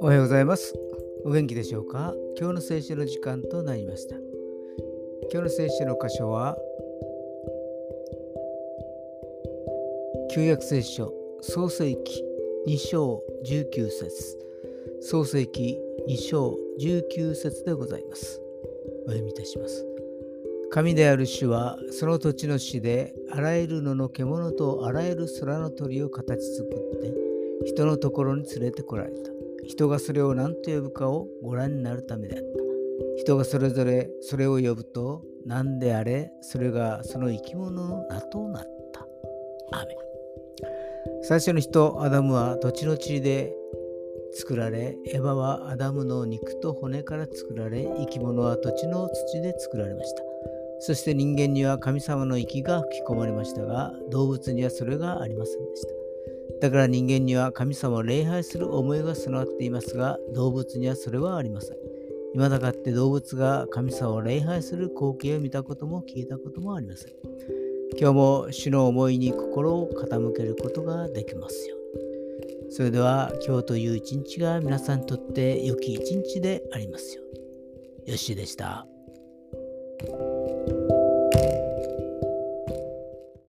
おはようございます。お元気でしょうか？今日の聖書の時間となりました。今日の聖書の箇所は、旧約聖書創世記2章19節創世記2章19節でございます。お読みいたします。神である主はその土地の死であらゆる野の獣とあらゆる空の鳥を形作って人のところに連れてこられた。人がそれを何と呼ぶかをご覧になるためであった。人がそれぞれそれを呼ぶと何であれそれがその生き物の名となった。アメ最初の人アダムは土地の地で作られ、エヴァはアダムの肉と骨から作られ、生き物は土地の土で作られました。そして人間には神様の息が吹き込まれましたが、動物にはそれがありませんでした。だから人間には神様を礼拝する思いが備わっていますが、動物にはそれはありません。未だかって動物が神様を礼拝する光景を見たことも聞いたこともありません。今日も主の思いに心を傾けることができますように。それでは今日という一日が皆さんにとって良き一日でありますように。よしでした。Thank you.